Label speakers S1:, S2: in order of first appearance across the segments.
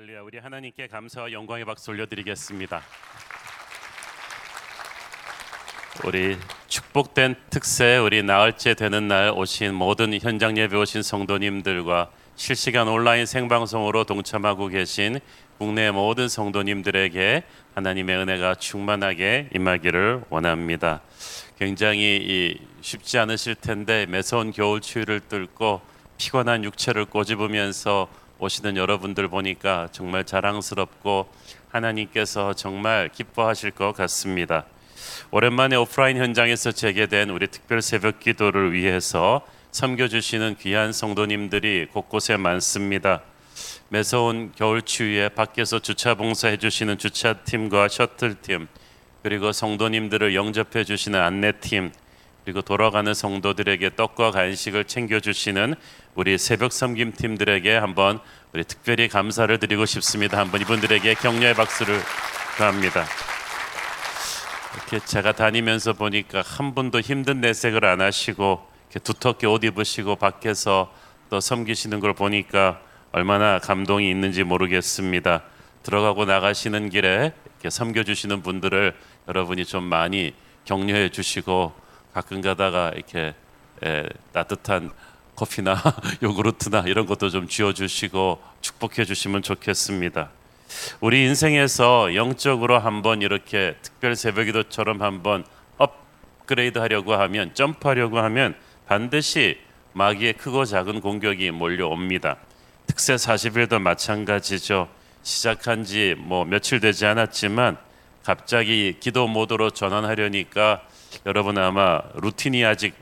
S1: 할렐루야 우리 하나님께 감사와 영광의 박수 올려드리겠습니다. 우리 축복된 특세 우리 나흘째 되는 날 오신 모든 현장 예배 오신 성도님들과 실시간 온라인 생방송으로 동참하고 계신 국내 모든 성도님들에게 하나님의 은혜가 충만하게 임하기를 원합니다. 굉장히 쉽지 않으실 텐데 매서운 겨울 추위를 뚫고 피곤한 육체를 꼬집으면서 오시는 여러분들 보니까 정말 자랑스럽고 하나님께서 정말 기뻐하실 것 같습니다. 오랜만에 오프라인 현장에서 재개된 우리 특별 새벽 기도를 위해서 섬겨주시는 귀한 성도님들이 곳곳에 많습니다. 매서운 겨울 추위에 밖에서 주차 봉사해 주시는 주차팀과 셔틀팀 그리고 성도님들을 영접해 주시는 안내팀 그리고 돌아가는 성도들에게 떡과 간식을 챙겨 주시는 우리 새벽 섬김 팀들에게 한번 우리 특별히 감사를 드리고 싶습니다. 한번 이분들에게 격려의 박수를 표합니다. 이렇게 제가 다니면서 보니까 한 분도 힘든 내색을 안 하시고 두텁게 옷 입으시고 밖에서 또 섬기시는 걸 보니까 얼마나 감동이 있는지 모르겠습니다. 들어가고 나가시는 길에 이렇게 섬겨주시는 분들을 여러분이 좀 많이 격려해 주시고 가끔 가다가 이렇게 에, 따뜻한 커피나 요구르트나 이런 것도 좀 쥐어 주시고 축복해 주시면 좋겠습니다. 우리 인생에서 영적으로 한번 이렇게 특별 새벽기도처럼 한번 업그레이드 하려고 하면 점프하려고 하면 반드시 마귀의 크고 작은 공격이 몰려옵니다. 특세 40일도 마찬가지죠. 시작한 지 뭐 며칠 되지 않았지만 갑자기 기도 모드로 전환하려니까 여러분 아마 루틴이 아직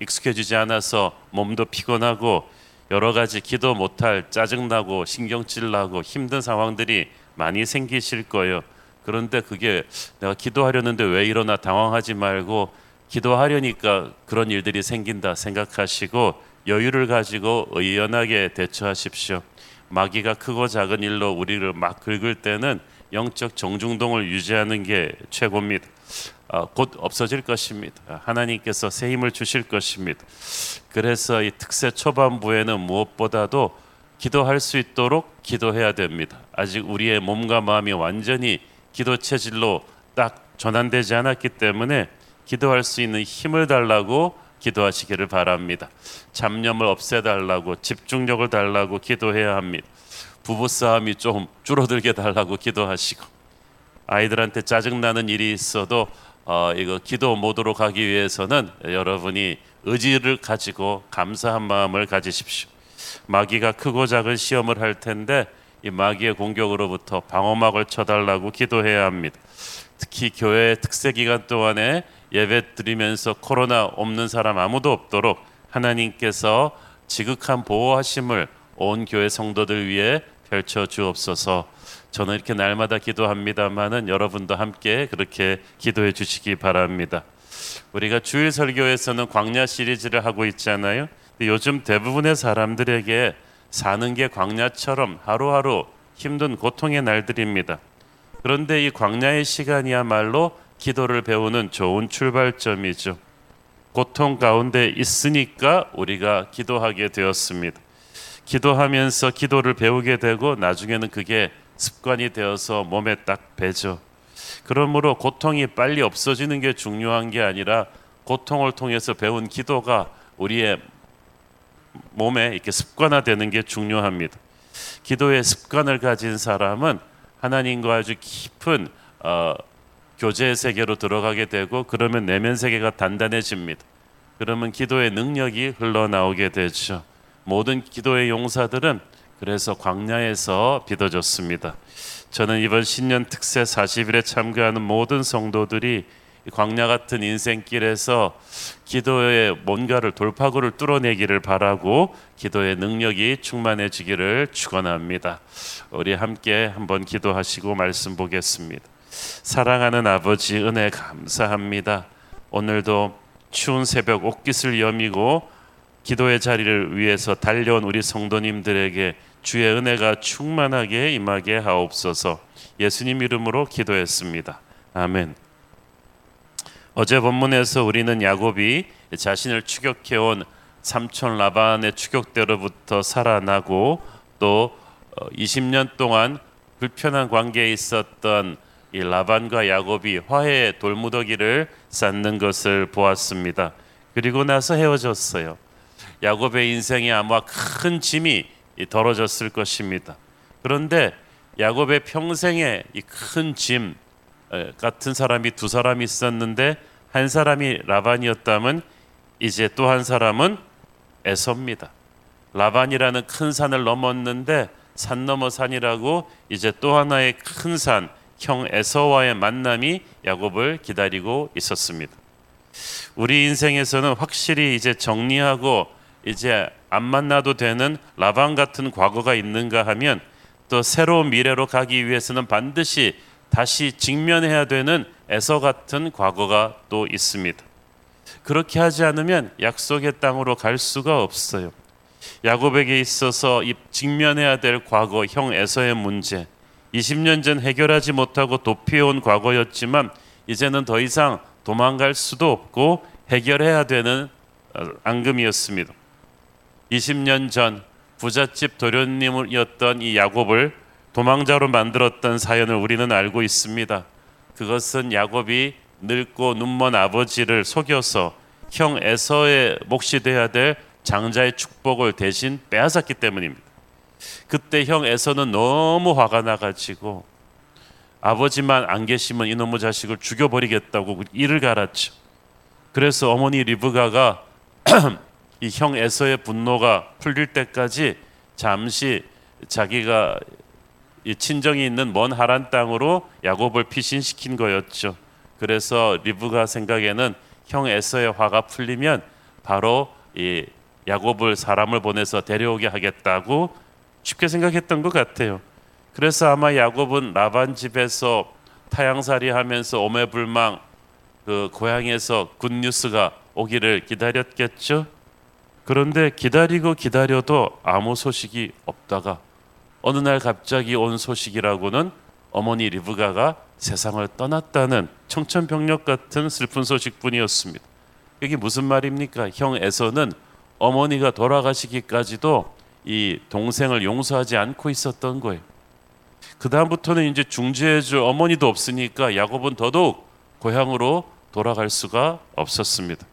S1: 익숙해지지 않아서 몸도 피곤하고 여러 가지 기도 못할 짜증나고 신경질 나고 힘든 상황들이 많이 생기실 거예요. 그런데 그게 내가 기도하려는데 왜 이러나 당황하지 말고 기도하려니까 그런 일들이 생긴다 생각하시고 여유를 가지고 의연하게 대처하십시오. 마귀가 크고 작은 일로 우리를 막 긁을 때는 영적 정중동을 유지하는 게 최고입니다. 어, 곧 없어질 것입니다. 하나님께서 새 힘을 주실 것입니다. 그래서 이 특세 초반부에는 무엇보다도 기도할 수 있도록 기도해야 됩니다. 아직 우리의 몸과 마음이 완전히 기도 체질로 딱 전환되지 않았기 때문에 기도할 수 있는 힘을 달라고 기도하시기를 바랍니다. 잡념을 없애달라고 집중력을 달라고 기도해야 합니다. 부부 싸움이 좀 줄어들게 달라고 기도하시고 아이들한테 짜증 나는 일이 있어도 어, 이거 기도 모드로 가기 위해서는 여러분이 의지를 가지고 감사한 마음을 가지십시오. 마귀가 크고 작은 시험을 할 텐데 이 마귀의 공격으로부터 방어막을 쳐달라고 기도해야 합니다. 특히 교회 특세 기간 동안에 예배 드리면서 코로나 없는 사람 아무도 없도록 하나님께서 지극한 보호하심을 온 교회 성도들 위해 펼쳐 주옵소서. 저는 이렇게 날마다 기도합니다만은 여러분도 함께 그렇게 기도해 주시기 바랍니다. 우리가 주일 설교에서는 광야 시리즈를 하고 있잖아요. 요즘 대부분의 사람들에게 사는 게 광야처럼 하루하루 힘든 고통의 날들입니다. 그런데 이 광야의 시간이야말로 기도를 배우는 좋은 출발점이죠. 고통 가운데 있으니까 우리가 기도하게 되었습니다. 기도하면서 기도를 배우게 되고 나중에는 그게 습관이 되어서 몸에 딱 배죠. 그러므로 고통이 빨리 없어지는 게 중요한 게 아니라 고통을 통해서 배운 기도가 우리의 몸에 이렇게 습관화되는 게 중요합니다. 기도의 습관을 가진 사람은 하나님과 아주 깊은 어, 교제의 세계로 들어가게 되고 그러면 내면 세계가 단단해집니다. 그러면 기도의 능력이 흘러나오게 되죠. 모든 기도의 용사들은 그래서 광야에서 빚어졌습니다. 저는 이번 신년 특세 40일에 참가하는 모든 성도들이 광야 같은 인생길에서 기도의 뭔가를 돌파구를 뚫어내기를 바라고 기도의 능력이 충만해지기를 축원합니다. 우리 함께 한번 기도하시고 말씀 보겠습니다. 사랑하는 아버지 은혜 감사합니다. 오늘도 추운 새벽 옷깃을 여미고 기도의 자리를 위해서 달려온 우리 성도님들에게 주의 은혜가 충만하게 임하게 하옵소서. 예수님 이름으로 기도했습니다. 아멘. 어제 본문에서 우리는 야곱이 자신을 추격해 온 삼촌 라반의 추격대로부터 살아나고 또 어, 20년 동안 불편한 관계에 있었던 이 라반과 야곱이 화해의 돌무더기를 쌓는 것을 보았습니다. 그리고 나서 헤어졌어요. 야곱의 인생에 아마 큰 짐이 덜어졌을 것입니다. 그런데 야곱의 평생에 이 큰 짐 같은 사람이 두 사람이 있었는데 한 사람이 라반이었다면 이제 또 한 사람은 에서입니다. 라반이라는 큰 산을 넘었는데 산 넘어 산이라고 이제 또 하나의 큰 산, 형 에서와의 만남이 야곱을 기다리고 있었습니다. 우리 인생에서는 확실히 이제 정리하고 이제 안 만나도 되는 라반 같은 과거가 있는가 하면 또 새로운 미래로 가기 위해서는 반드시 다시 직면해야 되는 에서 같은 과거가 또 있습니다. 그렇게 하지 않으면 약속의 땅으로 갈 수가 없어요. 야곱에게 있어서 이 직면해야 될 과거 형 에서의 문제 20년 전 해결하지 못하고 도피해온 과거였지만 이제는 더 이상 도망갈 수도 없고 해결해야 되는 어, 앙금이었습니다. 20년 전 부잣집 도련님이었던 이 야곱을 도망자로 만들었던 사연을 우리는 알고 있습니다. 그것은 야곱이 늙고 눈먼 아버지를 속여서 형 에서의 몫이 돼야 될 장자의 축복을 대신 빼앗았기 때문입니다. 그때 형 에서는 너무 화가 나가지고 아버지만 안 계시면 이놈의 자식을 죽여버리겠다고 이를 갈았죠. 그래서 어머니 리브가가 이 형 에서의 분노가 풀릴 때까지 잠시 자기가 이 친정이 있는 먼 하란 땅으로 야곱을 피신시킨 거였죠. 그래서 리브가 생각에는 형 에서의 화가 풀리면 바로 이 야곱을 사람을 보내서 데려오게 하겠다고 쉽게 생각했던 것 같아요. 그래서 아마 야곱은 라반 집에서 타향살이 하면서 오매불망 그 고향에서 good news가 오기를 기다렸겠죠. 그런데 기다리고 기다려도 아무 소식이 없다가 어느 날 갑자기 온 소식이라고는 어머니 리브가가 세상을 떠났다는 청천벽력 같은 슬픈 소식뿐이었습니다. 이게 무슨 말입니까? 형 에서는 어머니가 돌아가시기까지도 이 동생을 용서하지 않고 있었던 거예요. 그 다음부터는 이제 중재해줄 어머니도 없으니까 야곱은 더더욱 고향으로 돌아갈 수가 없었습니다.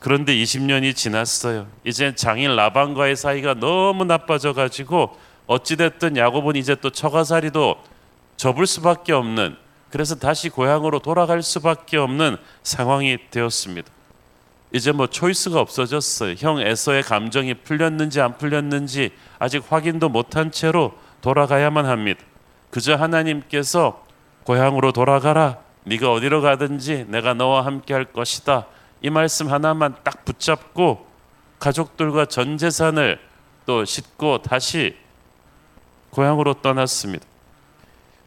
S1: 그런데 20년이 지났어요. 이제 장인 라반과의 사이가 너무 나빠져 가지고 어찌 됐든 야곱은 이제 또 처가살이도 접을 수밖에 없는 그래서 다시 고향으로 돌아갈 수밖에 없는 상황이 되었습니다. 이제 뭐 초이스가 없어졌어요. 형 에서의 감정이 풀렸는지 안 풀렸는지 아직 확인도 못한 채로 돌아가야만 합니다. 그저 하나님께서 고향으로 돌아가라. 네가 어디로 가든지 내가 너와 함께 할 것이다. 이 말씀 하나만 딱 붙잡고 가족들과 전 재산을 또 싣고 다시 고향으로 떠났습니다.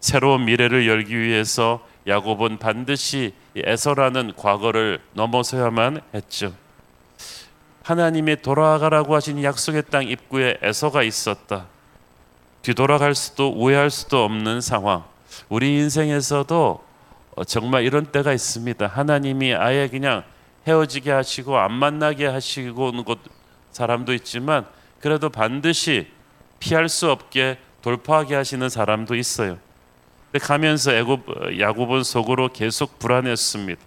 S1: 새로운 미래를 열기 위해서 야곱은 반드시 에서라는 과거를 넘어서야만 했죠. 하나님이 돌아가라고 하신 약속의 땅 입구에 에서가 있었다. 뒤돌아갈 수도 우회할 수도 없는 상황. 우리 인생에서도 정말 이런 때가 있습니다. 하나님이 아예 그냥 헤어지게 하시고 안 만나게 하시고 것 사람도 있지만 그래도 반드시 피할 수 없게 돌파하게 하시는 사람도 있어요. 가면서 애굽 야곱은 속으로 계속 불안했습니다.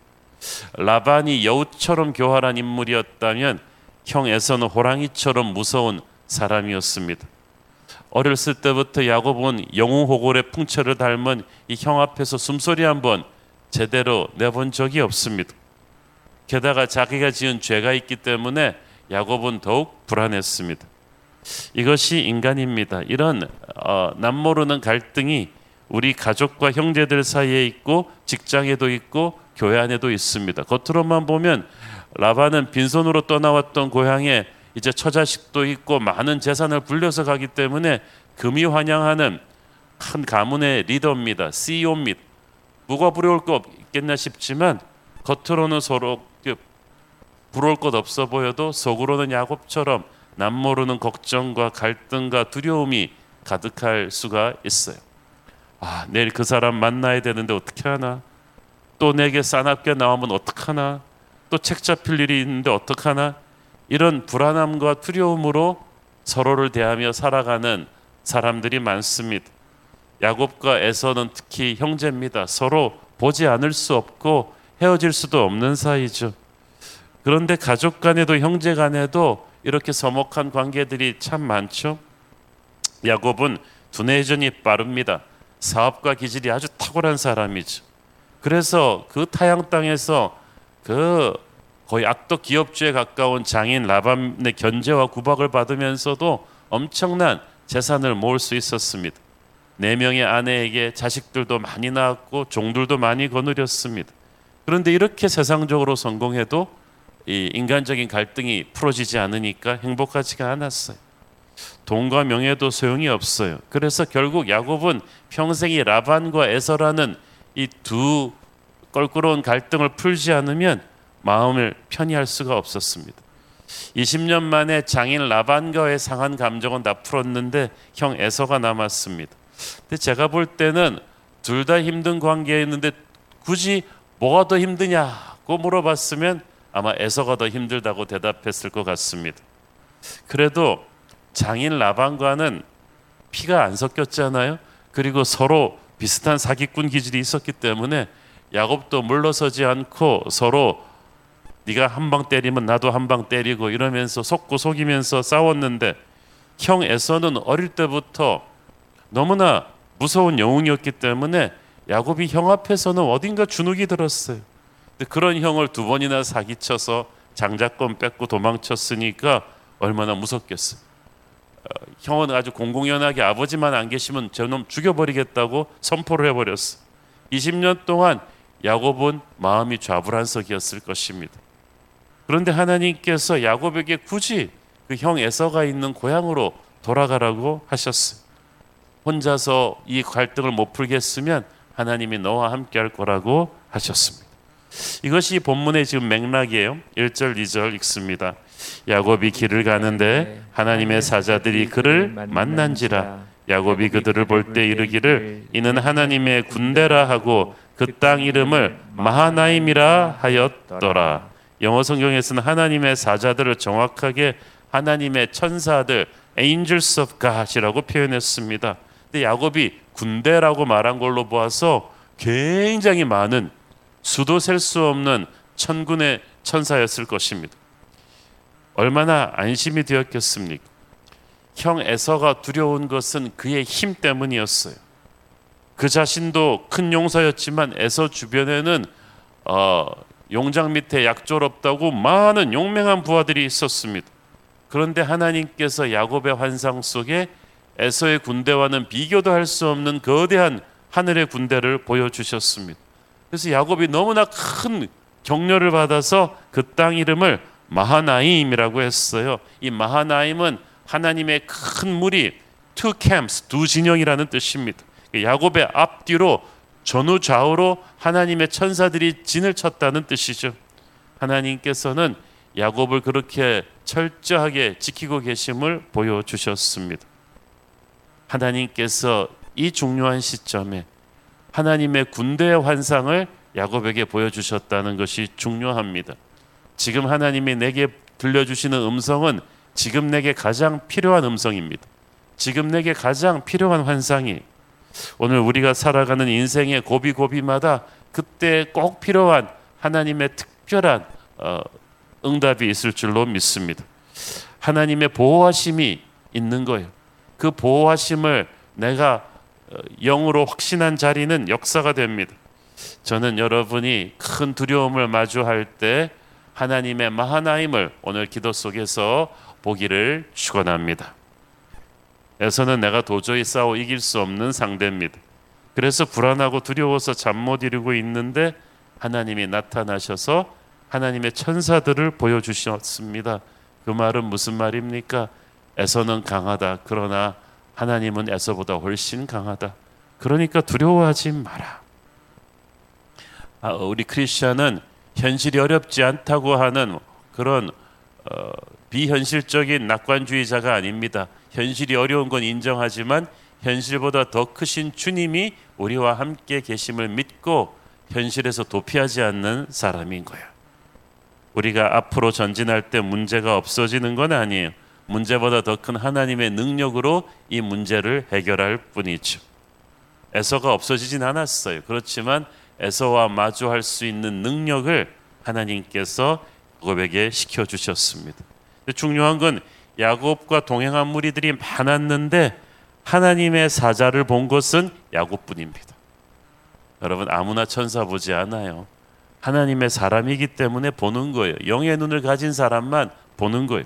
S1: 라반이 여우처럼 교활한 인물이었다면 형 에서는 호랑이처럼 무서운 사람이었습니다. 어렸을 때부터 야곱은 영웅호골의 풍채를 닮은 이 형 앞에서 숨소리 한번 제대로 내본 적이 없습니다. 게다가 자기가 지은 죄가 있기 때문에 야곱은 더욱 불안했습니다. 이것이 인간입니다. 이런 어, 남모르는 갈등이 우리 가족과 형제들 사이에 있고 직장에도 있고 교회 안에도 있습니다. 겉으로만 보면 라반은 빈손으로 떠나왔던 고향에 이제 처자식도 있고 많은 재산을 불려서 가기 때문에 금이 환영하는 큰 가문의 리더입니다. CEO입니다. 누가 부러울 거 없겠나 싶지만 겉으로는 서로 부러울 것 없어 보여도 속으로는 야곱처럼 남모르는 걱정과 갈등과 두려움이 가득할 수가 있어요. 아, 내일 그 사람 만나야 되는데 어떻게 하나? 또 내게 싸납게 나오면 어떡하나? 또 책 잡힐 일이 있는데 어떡하나? 이런 불안함과 두려움으로 서로를 대하며 살아가는 사람들이 많습니다. 야곱과 에서는 특히 형제입니다. 서로 보지 않을 수 없고 헤어질 수도 없는 사이죠. 그런데 가족 간에도 형제 간에도 이렇게 서먹한 관계들이 참 많죠. 야곱은 두뇌전이 빠릅니다. 사업과 기질이 아주 탁월한 사람이죠. 그래서 그 타양 땅에서 그 거의 악덕 기업주에 가까운 장인 라밤의 견제와 구박을 받으면서도 엄청난 재산을 모을 수 있었습니다. 네 명의 아내에게 자식들도 많이 낳았고 종들도 많이 거느렸습니다. 그런데 이렇게 세상적으로 성공해도 이 인간적인 갈등이 풀어지지 않으니까 행복하지가 않았어요. 돈과 명예도 소용이 없어요. 그래서 결국 야곱은 평생이 라반과 에서라는 이 두 껄끄러운 갈등을 풀지 않으면 마음을 편히 할 수가 없었습니다. 20년 만에 장인 라반과의 상한 감정은 다 풀었는데 형 에서가 남았습니다. 근데 제가 볼 때는 둘 다 힘든 관계였는데 굳이 뭐가 더 힘드냐고 물어봤으면 아마 에서가 더 힘들다고 대답했을 것 같습니다. 그래도 장인 라반과는 피가 안 섞였잖아요. 그리고 서로 비슷한 사기꾼 기질이 있었기 때문에 야곱도 물러서지 않고 서로 네가 한 방 때리면 나도 한 방 때리고 이러면서 속고 속이면서 싸웠는데 형 에서는 어릴 때부터 너무나 무서운 영웅이었기 때문에 야곱이 형 앞에서는 어딘가 주눅이 들었어요. 근데 그런 형을 두 번이나 사기쳐서 장자권 뺏고 도망쳤으니까 얼마나 무섭겠어요. 어, 형은 아주 공공연하게 아버지만 안 계시면 저놈 죽여버리겠다고 선포를 해버렸어. 20년 동안 야곱은 마음이 좌불안석이었을 것입니다. 그런데 하나님께서 야곱에게 굳이 그 형 에서가 있는 고향으로 돌아가라고 하셨어요. 혼자서 이 갈등을 못 풀겠으면 하나님이 너와 함께 할 거라고 하셨습니다. 이것이 본문의 지금 맥락이에요. 1절, 2절 읽습니다. 야곱이 길을 가는데 하나님의 사자들이 그를 만난지라 야곱이 그들을 볼 때 이르기를 이는 하나님의 군대라 하고 그 땅 이름을 마하나임이라 하였더라. 영어 성경에서는 하나님의 사자들을 정확하게 하나님의 천사들 angels of God이라고 표현했습니다. 근데 야곱이 군대라고 말한 걸로 보아서 굉장히 많은 수도 셀 수 없는 천군의 천사였을 것입니다. 얼마나 안심이 되었겠습니까? 형 에서가 두려운 것은 그의 힘 때문이었어요. 그 자신도 큰 용사였지만 에서 주변에는 어, 용장 밑에 약졸없다고 많은 용맹한 부하들이 있었습니다. 그런데 하나님께서 야곱의 환상 속에 에서의 군대와는 비교도 할 수 없는 거대한 하늘의 군대를 보여주셨습니다. 그래서 야곱이 너무나 큰 격려를 받아서 그 땅 이름을 마하나임이라고 했어요. 이 마하나임은 하나님의 큰 무리 two camps 두 진영이라는 뜻입니다. 야곱의 앞뒤로 전후 좌우로 하나님의 천사들이 진을 쳤다는 뜻이죠. 하나님께서는 야곱을 그렇게 철저하게 지키고 계심을 보여주셨습니다. 하나님께서 이 중요한 시점에 하나님의 군대의 환상을 야곱에게 보여주셨다는 것이 중요합니다. 지금 하나님이 내게 들려주시는 음성은 지금 내게 가장 필요한 음성입니다. 지금 내게 가장 필요한 환상이 오늘 우리가 살아가는 인생의 고비고비마다 그때 꼭 필요한 하나님의 특별한 어, 응답이 있을 줄로 믿습니다. 하나님의 보호하심이 있는 거예요. 그 보호하심을 내가 어, 영으로 확신한 자리는 역사가 됩니다. 저는 여러분이 큰 두려움을 마주할 때 하나님의 마하나임을 오늘 기도 속에서 보기를 축원합니다. 에서는 내가 도저히 싸워 이길 수 없는 상대입니다. 그래서 불안하고 두려워서 잠 못 이루고 있는데 하나님이 나타나셔서 하나님의 천사들을 보여주셨습니다. 그 말은 무슨 말입니까? 에서는 강하다. 그러나 하나님은 에서보다 훨씬 강하다. 그러니까 두려워하지 마라. 아, 우리 크리스천은 현실이 어렵지 않다고 하는 그런 어, 비현실적인 낙관주의자가 아닙니다. 현실이 어려운 건 인정하지만 현실보다 더 크신 주님이 우리와 함께 계심을 믿고 현실에서 도피하지 않는 사람인 거예요. 우리가 앞으로 전진할 때 문제가 없어지는 건 아니에요. 문제보다 더 큰 하나님의 능력으로 이 문제를 해결할 뿐이죠. 에서가 없어지진 않았어요. 그렇지만 에서와 마주할 수 있는 능력을 하나님께서 야곱에게 시켜 주셨습니다. 중요한 건 야곱과 동행한 무리들이 많았는데 하나님의 사자를 본 것은 야곱뿐입니다. 여러분 아무나 천사 보지 않아요. 하나님의 사람이기 때문에 보는 거예요. 영의 눈을 가진 사람만 보는 거예요.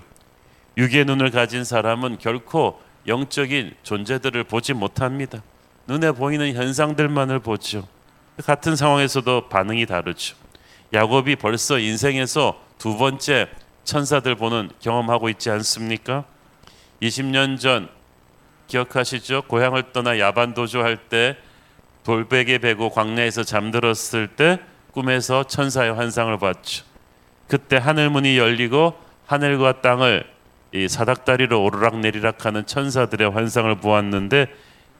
S1: 육의 눈을 가진 사람은 결코 영적인 존재들을 보지 못합니다. 눈에 보이는 현상들만을 보죠. 같은 상황에서도 반응이 다르죠. 야곱이 벌써 인생에서 두 번째 천사들 보는 경험하고 있지 않습니까? 20년 전 기억하시죠? 고향을 떠나 야반 도주 할 때 돌베개 베고 광야에서 잠들었을 때 꿈에서 천사의 환상을 봤죠. 그때 하늘 문이 열리고 하늘과 땅을 이 사닥다리로 오르락 내리락 하는 천사들의 환상을 보았는데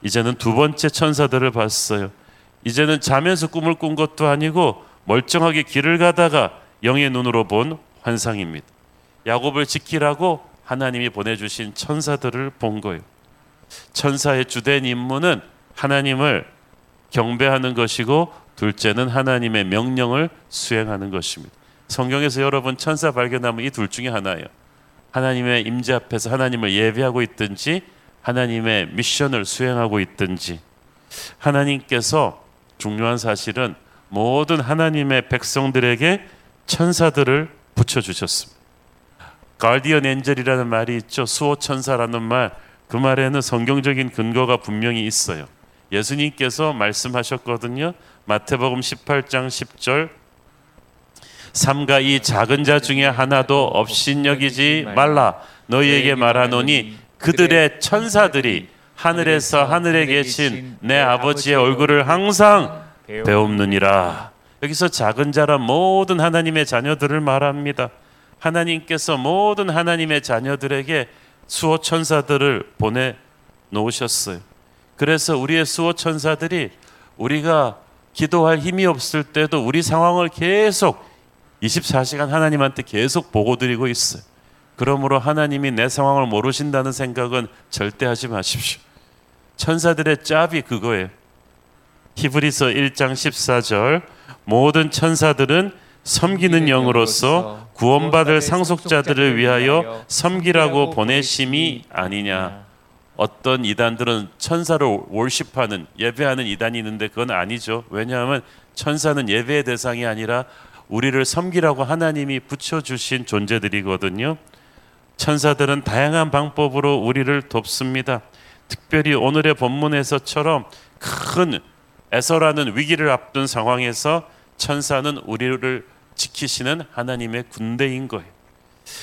S1: 이제는 두 번째 천사들을 봤어요. 이제는 자면서 꿈을 꾼 것도 아니고 멀쩡하게 길을 가다가 영의 눈으로 본 환상입니다. 야곱을 지키라고 하나님이 보내주신 천사들을 본 거예요. 천사의 주된 임무는 하나님을 경배하는 것이고 둘째는 하나님의 명령을 수행하는 것입니다. 성경에서 여러분 천사 발견하면 이 둘 중에 하나예요. 하나님의 임재 앞에서 하나님을 예배하고 있든지 하나님의 미션을 수행하고 있든지 하나님께서 중요한 사실은 모든 하나님의 백성들에게 천사들을 붙여 주셨습니다. 가디언 엔젤이라는 말이 있죠. 수호 천사라는 말. 그 말에는 성경적인 근거가 분명히 있어요. 예수님께서 말씀하셨거든요. 마태복음 18장 10절 삼가 이 작은 자 중에 하나도 업신여기지 말라 너희에게 말하노니 그들의 천사들이 하늘에서 하늘에 계신 내 아버지의 얼굴을 항상 배움느니라. 여기서 작은 자란 모든 하나님의 자녀들을 말합니다. 하나님께서 모든 하나님의 자녀들에게 수호 천사들을 보내 놓으셨어요. 그래서 우리의 수호 천사들이 우리가 기도할 힘이 없을 때도 우리 상황을 계속 24시간 하나님한테 계속 보고 드리고 있어요. 그러므로 하나님이 내 상황을 모르신다는 생각은 절대 하지 마십시오. 천사들의 짭이 그거예요. 히브리서 1장 14절 모든 천사들은 섬기는 영으로서 구원받을 상속자들을 위하여 섬기라고 보내심이 아니냐. 어떤 이단들은 천사를 월십하는 예배하는 이단이 있는데 그건 아니죠. 왜냐하면 천사는 예배의 대상이 아니라 우리를 섬기라고 하나님이 붙여주신 존재들이거든요. 천사들은 다양한 방법으로 우리를 돕습니다. 특별히 오늘의 본문에서처럼 큰 에서라는 위기를 앞둔 상황에서 천사는 우리를 지키시는 하나님의 군대인 거예요.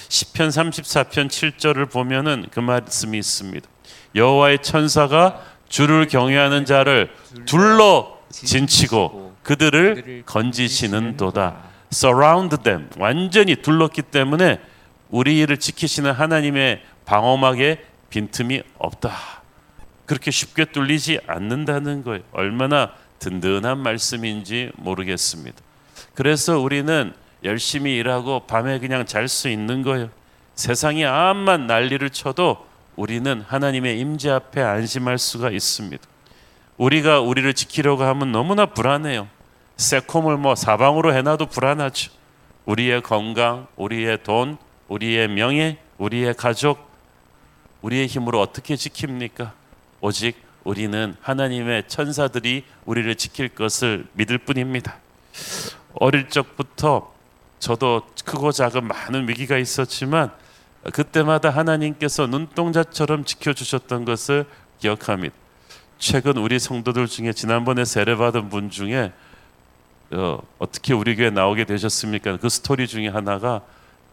S1: 시편 34편 7절을 보면은 그 말씀이 있습니다. 여호와의 천사가 주를 경외하는 자를 둘러 진치고 그들을 건지시는도다. Surround them 완전히 둘렀기 때문에 우리를 지키시는 하나님의 방어막에 빈틈이 없다. 그렇게 쉽게 뚫리지 않는다는 거예요. 얼마나 든든한 말씀인지 모르겠습니다. 그래서 우리는 열심히 일하고 밤에 그냥 잘 수 있는 거예요. 세상이 암만 난리를 쳐도 우리는 하나님의 임재 앞에 안심할 수가 있습니다. 우리가 우리를 지키려고 하면 너무나 불안해요. 새콤을 뭐 사방으로 해놔도 불안하죠. 우리의 건강, 우리의 돈, 우리의 명예, 우리의 가족, 우리의 힘으로 어떻게 지킵니까? 오직 우리는 하나님의 천사들이 우리를 지킬 것을 믿을 뿐입니다. 어릴 적부터 저도 크고 작은 많은 위기가 있었지만 그때마다 하나님께서 눈동자처럼 지켜주셨던 것을 기억합니다. 최근 우리 성도들 중에 지난번에 세례받은 분 중에 어, 어떻게 우리 교회 나오게 되셨습니까? 그 스토리 중에 하나가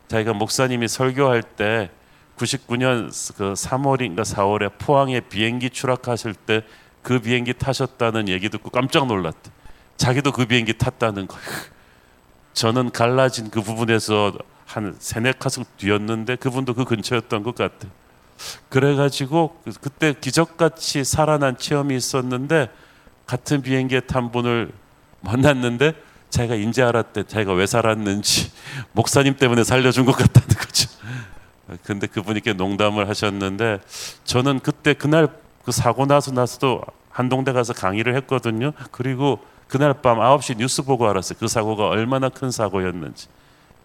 S1: 자기가 목사님이 설교할 때 99년 그 3월인가 4월에 포항에 비행기 추락하실 때 그 비행기 타셨다는 얘기 듣고 깜짝 놀랐대. 자기도 그 비행기 탔다는 거예요. 저는 갈라진 그 부분에서 한 세네 칸씩 뛰었는데 그분도 그 근처였던 것 같아. 그래가지고 그, 그때 기적같이 살아난 체험이 있었는데 같은 비행기에 탄 분을 만났는데 자기가 인제 알았대. 자기가 왜 살았는지 목사님 때문에 살려준 것 같다는 거죠. 근데 그분이 께 농담을 하셨는데 저는 그때 그날 그 사고 나서 나서도 한동대 가서 강의를 했거든요. 그리고 그날 밤 9시 뉴스 보고 알았어요. 그 사고가 얼마나 큰 사고였는지.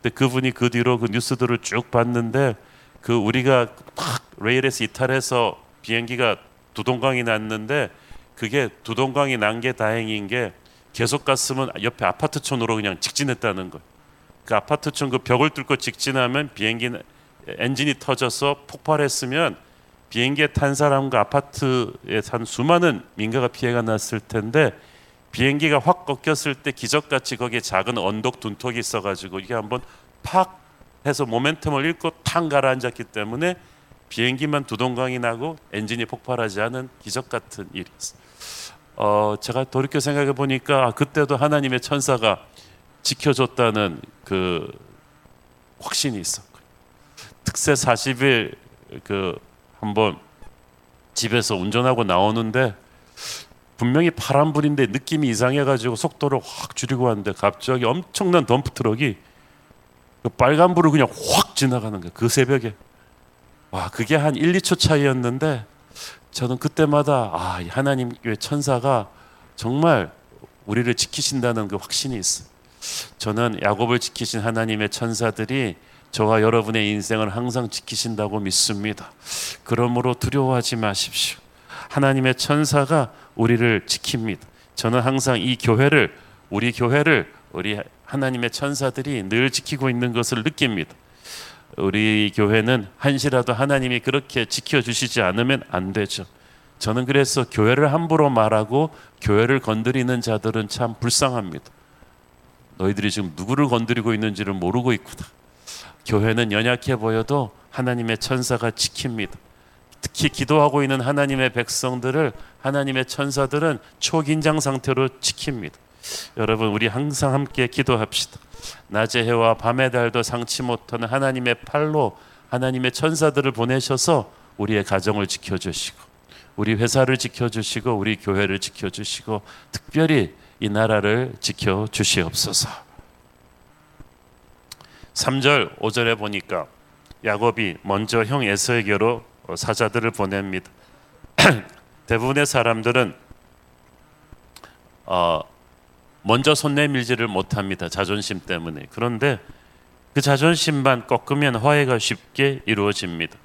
S1: 근데 그분이 그 뒤로 그 뉴스들을 쭉 봤는데 그 우리가 막 레일에서 이탈해서 비행기가 두동강이 났는데 그게 두동강이 난 게 다행인 게 계속 갔으면 옆에 아파트촌으로 그냥 직진했다는 거예요. 그 아파트촌 그 벽을 뚫고 직진하면 비행기 엔진이 터져서 폭발했으면 비행기에 탄 사람과 아파트에 산 수많은 민가가 피해가 났을 텐데 비행기가 확 꺾였을 때 기적같이 거기에 작은 언덕 둔턱이 있어가지고 이게 한번 팍 해서 모멘텀을 잃고 탕 가라앉았기 때문에 비행기만 두동강이 나고 엔진이 폭발하지 않은 기적 같은 일이었어요. 어, 제가 돌이켜 생각해 보니까 그때도 하나님의 천사가 지켜줬다는 그 확신이 있었고 특세 40일 그 한번 집에서 운전하고 나오는데 분명히 파란불인데 느낌이 이상해가지고 속도를 확 줄이고 왔는데 갑자기 엄청난 덤프 트럭이 그 빨간 불을 그냥 확 지나가는 거예요. 그 새벽에 와 그게 한 1, 2초 차이였는데 저는 그때마다 아 하나님의 천사가 정말 우리를 지키신다는 그 확신이 있어요. 저는 야곱을 지키신 하나님의 천사들이 저와 여러분의 인생을 항상 지키신다고 믿습니다. 그러므로 두려워하지 마십시오. 하나님의 천사가 우리를 지킵니다. 저는 항상 이 교회를 우리 교회를 우리 하나님의 천사들이 늘 지키고 있는 것을 느낍니다. 우리 교회는 한시라도 하나님이 그렇게 지켜주시지 않으면 안 되죠. 저는 그래서 교회를 함부로 말하고 교회를 건드리는 자들은 참 불쌍합니다. 너희들이 지금 누구를 건드리고 있는지를 모르고 있구나. 교회는 연약해 보여도 하나님의 천사가 지킵니다. 특히 기도하고 있는 하나님의 백성들을 하나님의 천사들은 초긴장 상태로 지킵니다. 여러분 우리 항상 함께 기도합시다. 낮의 해와 밤의 달도 상치 못하는 하나님의 팔로 하나님의 천사들을 보내셔서 우리의 가정을 지켜 주시고 우리 회사를 지켜 주시고 우리 교회를 지켜 주시고 특별히 이 나라를 지켜 주시옵소서. 3절 5절에 보니까 야곱이 먼저 형 에서에게로 사자들을 보냅니다. 대부분의 사람들은 어, 먼저 손 내밀지를 못합니다. 자존심 때문에. 그런데 그 자존심만 꺾으면 화해가 쉽게 이루어집니다.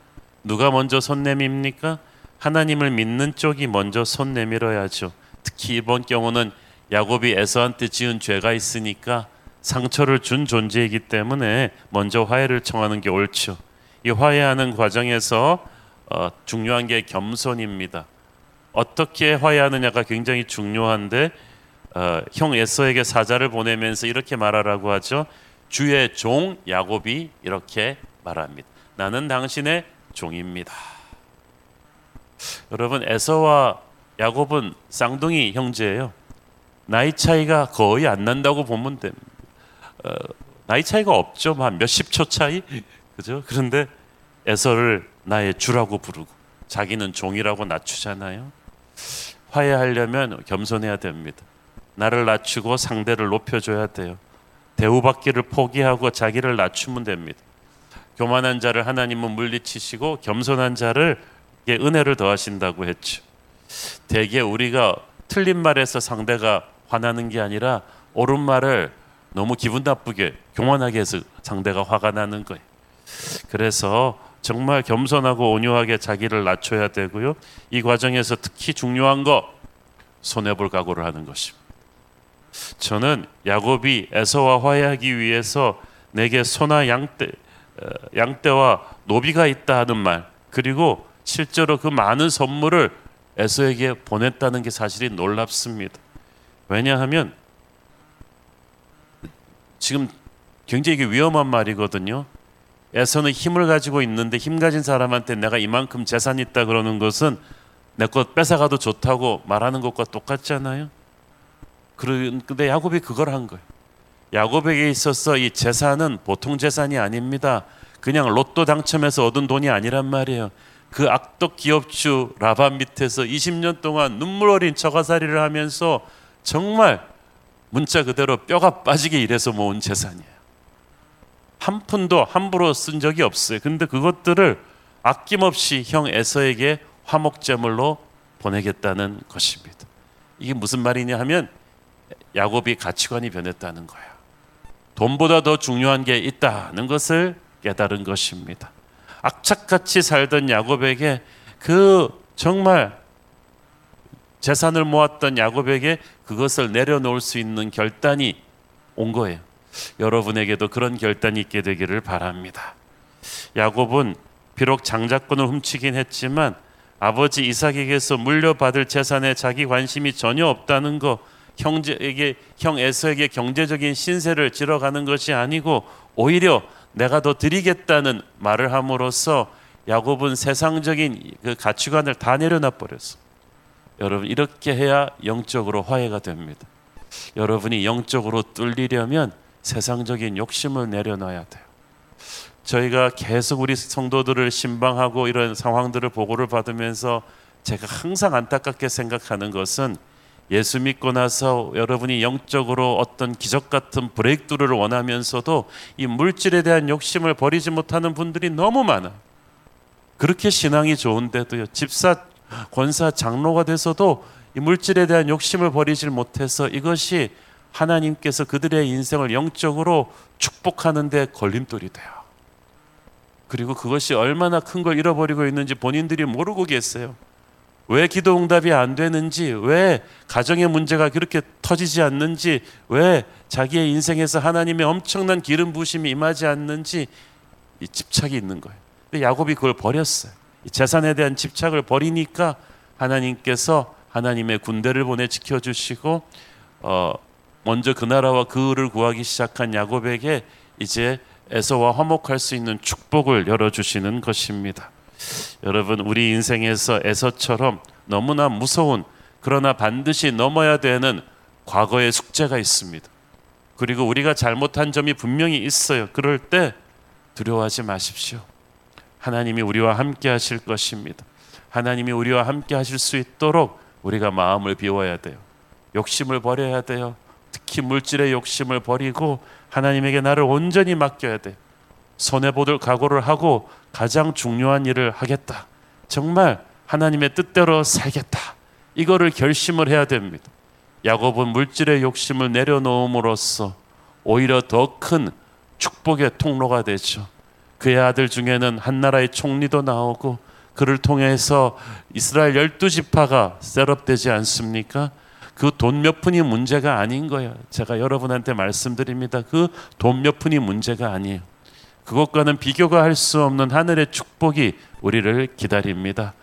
S1: 누가 먼저 손 내밉니까? 하나님을 믿는 쪽이 먼저 손 내밀어야죠. 특히 이번 경우는 야곱이 에서한테 지은 죄가 있으니까 상처를 준 존재이기 때문에 먼저 화해를 청하는 게 옳죠. 이 화해하는 과정에서 어, 중요한 게 겸손입니다. 어떻게 화해하느냐가 굉장히 중요한데 어, 형 에서에게 사자를 보내면서 이렇게 말하라고 하죠. 주의 종 야곱이 이렇게 말합니다. 나는 당신의 종입니다. 여러분 에서와 야곱은 쌍둥이 형제예요. 나이 차이가 거의 안 난다고 보면 됩니다. 어, 나이 차이가 없죠. 한 몇십 초 차이. 그죠? 그런데 에서를 나의 주라고 부르고 자기는 종이라고 낮추잖아요. 화해하려면 겸손해야 됩니다. 나를 낮추고 상대를 높여줘야 돼요. 대우받기를 포기하고 자기를 낮추면 됩니다. 교만한 자를 하나님은 물리치시고 겸손한 자를 은혜를 더하신다고 했죠. 대개 우리가 틀린 말에서 상대가 화나는 게 아니라 옳은 말을 너무 기분 나쁘게 교만하게 해서 상대가 화가 나는 거예요. 그래서 정말 겸손하고 온유하게 자기를 낮춰야 되고요. 이 과정에서 특히 중요한 거 손해 볼 각오를 하는 것입니다. 저는 야곱이 에서와 화해하기 위해서 내게 소나 양떼 어, 양떼와 노비가 있다 하는 말 그리고 실제로 그 많은 선물을 에서에게 보냈다는 게 사실이 놀랍습니다. 왜냐하면 지금 굉장히 위험한 말이거든요. 에서는 힘을 가지고 있는데 힘 가진 사람한테 내가 이만큼 재산 있다 그러는 것은 내 것 뺏어가도 좋다고 말하는 것과 똑같잖아요. 그런데 야곱이 그걸 한 거예요. 야곱에게 있어서 이 재산은 보통 재산이 아닙니다. 그냥 로또 당첨해서 얻은 돈이 아니란 말이에요. 그 악덕 기업주 라반 밑에서 20년 동안 눈물 어린 처가살이를 하면서 정말 문자 그대로 뼈가 빠지게 일해서 모은 재산이에요. 한 푼도 함부로 쓴 적이 없어요. 근데 그것들을 아낌없이 형 에서에게 화목제물로 보내겠다는 것입니다. 이게 무슨 말이냐 하면 야곱이 가치관이 변했다는 거야. 돈보다 더 중요한 게 있다는 것을 깨달은 것입니다. 악착같이 살던 야곱에게 그 정말 재산을 모았던 야곱에게 그것을 내려놓을 수 있는 결단이 온 거예요. 여러분에게도 그런 결단이 있게 되기를 바랍니다. 야곱은 비록 장자권을 훔치긴 했지만 아버지 이삭에게서 물려받을 재산에 자기 관심이 전혀 없다는 거 형제에게 형 에서에게 경제적인 신세를 지러 가는 것이 아니고 오히려 내가 더 드리겠다는 말을 함으로써 야곱은 세상적인 그 가치관을 다 내려놔 버렸어. 여러분 이렇게 해야 영적으로 화해가 됩니다. 여러분이 영적으로 뚫리려면 세상적인 욕심을 내려놔야 돼요. 저희가 계속 우리 성도들을 신방하고 이런 상황들을 보고를 받으면서 제가 항상 안타깝게 생각하는 것은 예수 믿고 나서 여러분이 영적으로 어떤 기적 같은 브레이크를 원하면서도 이 물질에 대한 욕심을 버리지 못하는 분들이 너무 많아. 그렇게 신앙이 좋은데도요. 집사, 권사, 장로가 돼서도 이 물질에 대한 욕심을 버리질 못해서 이것이 하나님께서 그들의 인생을 영적으로 축복하는 데 걸림돌이 돼요. 그리고 그것이 얼마나 큰 걸 잃어버리고 있는지 본인들이 모르고 계세요. 왜 기도 응답이 안 되는지, 왜 가정의 문제가 그렇게 터지지 않는지, 왜 자기의 인생에서 하나님의 엄청난 기름 부심이 임하지 않는지 이 집착이 있는 거예요. 근데 야곱이 그걸 버렸어요. 이 재산에 대한 집착을 버리니까 하나님께서 하나님의 군대를 보내 지켜주시고 어, 먼저 그 나라와 그를 구하기 시작한 야곱에게 이제 에서와 화목할 수 있는 축복을 열어주시는 것입니다. 여러분 우리 인생에서 에서처럼 너무나 무서운 그러나 반드시 넘어야 되는 과거의 숙제가 있습니다. 그리고 우리가 잘못한 점이 분명히 있어요. 그럴 때 두려워하지 마십시오. 하나님이 우리와 함께 하실 것입니다. 하나님이 우리와 함께 하실 수 있도록 우리가 마음을 비워야 돼요. 욕심을 버려야 돼요. 특히 물질의 욕심을 버리고 하나님에게 나를 온전히 맡겨야 돼. 손해 보들 각오를 하고 가장 중요한 일을 하겠다. 정말 하나님의 뜻대로 살겠다. 이거를 결심을 해야 됩니다. 야곱은 물질의 욕심을 내려놓음으로써 오히려 더 큰 축복의 통로가 되죠. 그의 아들 중에는 한 나라의 총리도 나오고 그를 통해서 이스라엘 열두 지파가 셋업되지 않습니까? 그 돈 몇 푼이 문제가 아닌 거예요. 제가 여러분한테 말씀드립니다. 그 돈 몇 푼이 문제가 아니에요. 그것과는 비교가 할 수 없는 하늘의 축복이 우리를 기다립니다.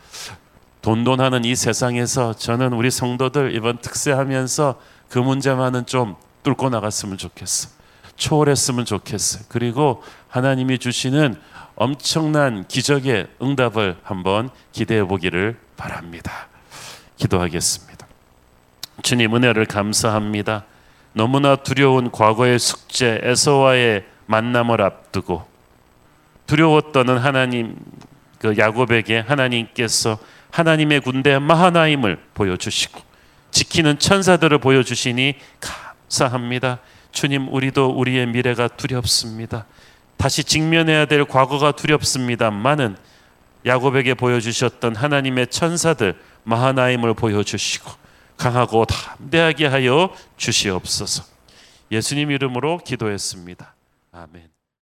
S1: 돈돈하는 이 세상에서 저는 우리 성도들 이번 특세하면서 그 문제만은 좀 뚫고 나갔으면 좋겠어. 초월했으면 좋겠어. 그리고 하나님이 주시는 엄청난 기적의 응답을 한번 기대해 보기를 바랍니다. 기도하겠습니다. 주님 은혜를 감사합니다. 너무나 두려운 과거의 숙제 에서와의 만남을 앞두고 두려웠던 하나님 그 야곱에게 하나님께서 하나님의 군대 마하나임을 보여주시고 지키는 천사들을 보여주시니 감사합니다. 주님 우리도 우리의 미래가 두렵습니다. 다시 직면해야 될 과거가 두렵습니다만은 야곱에게 보여주셨던 하나님의 천사들 마하나임을 보여주시고 강하고 담대하게 하여 주시옵소서. 예수님 이름으로 기도했습니다. 아멘.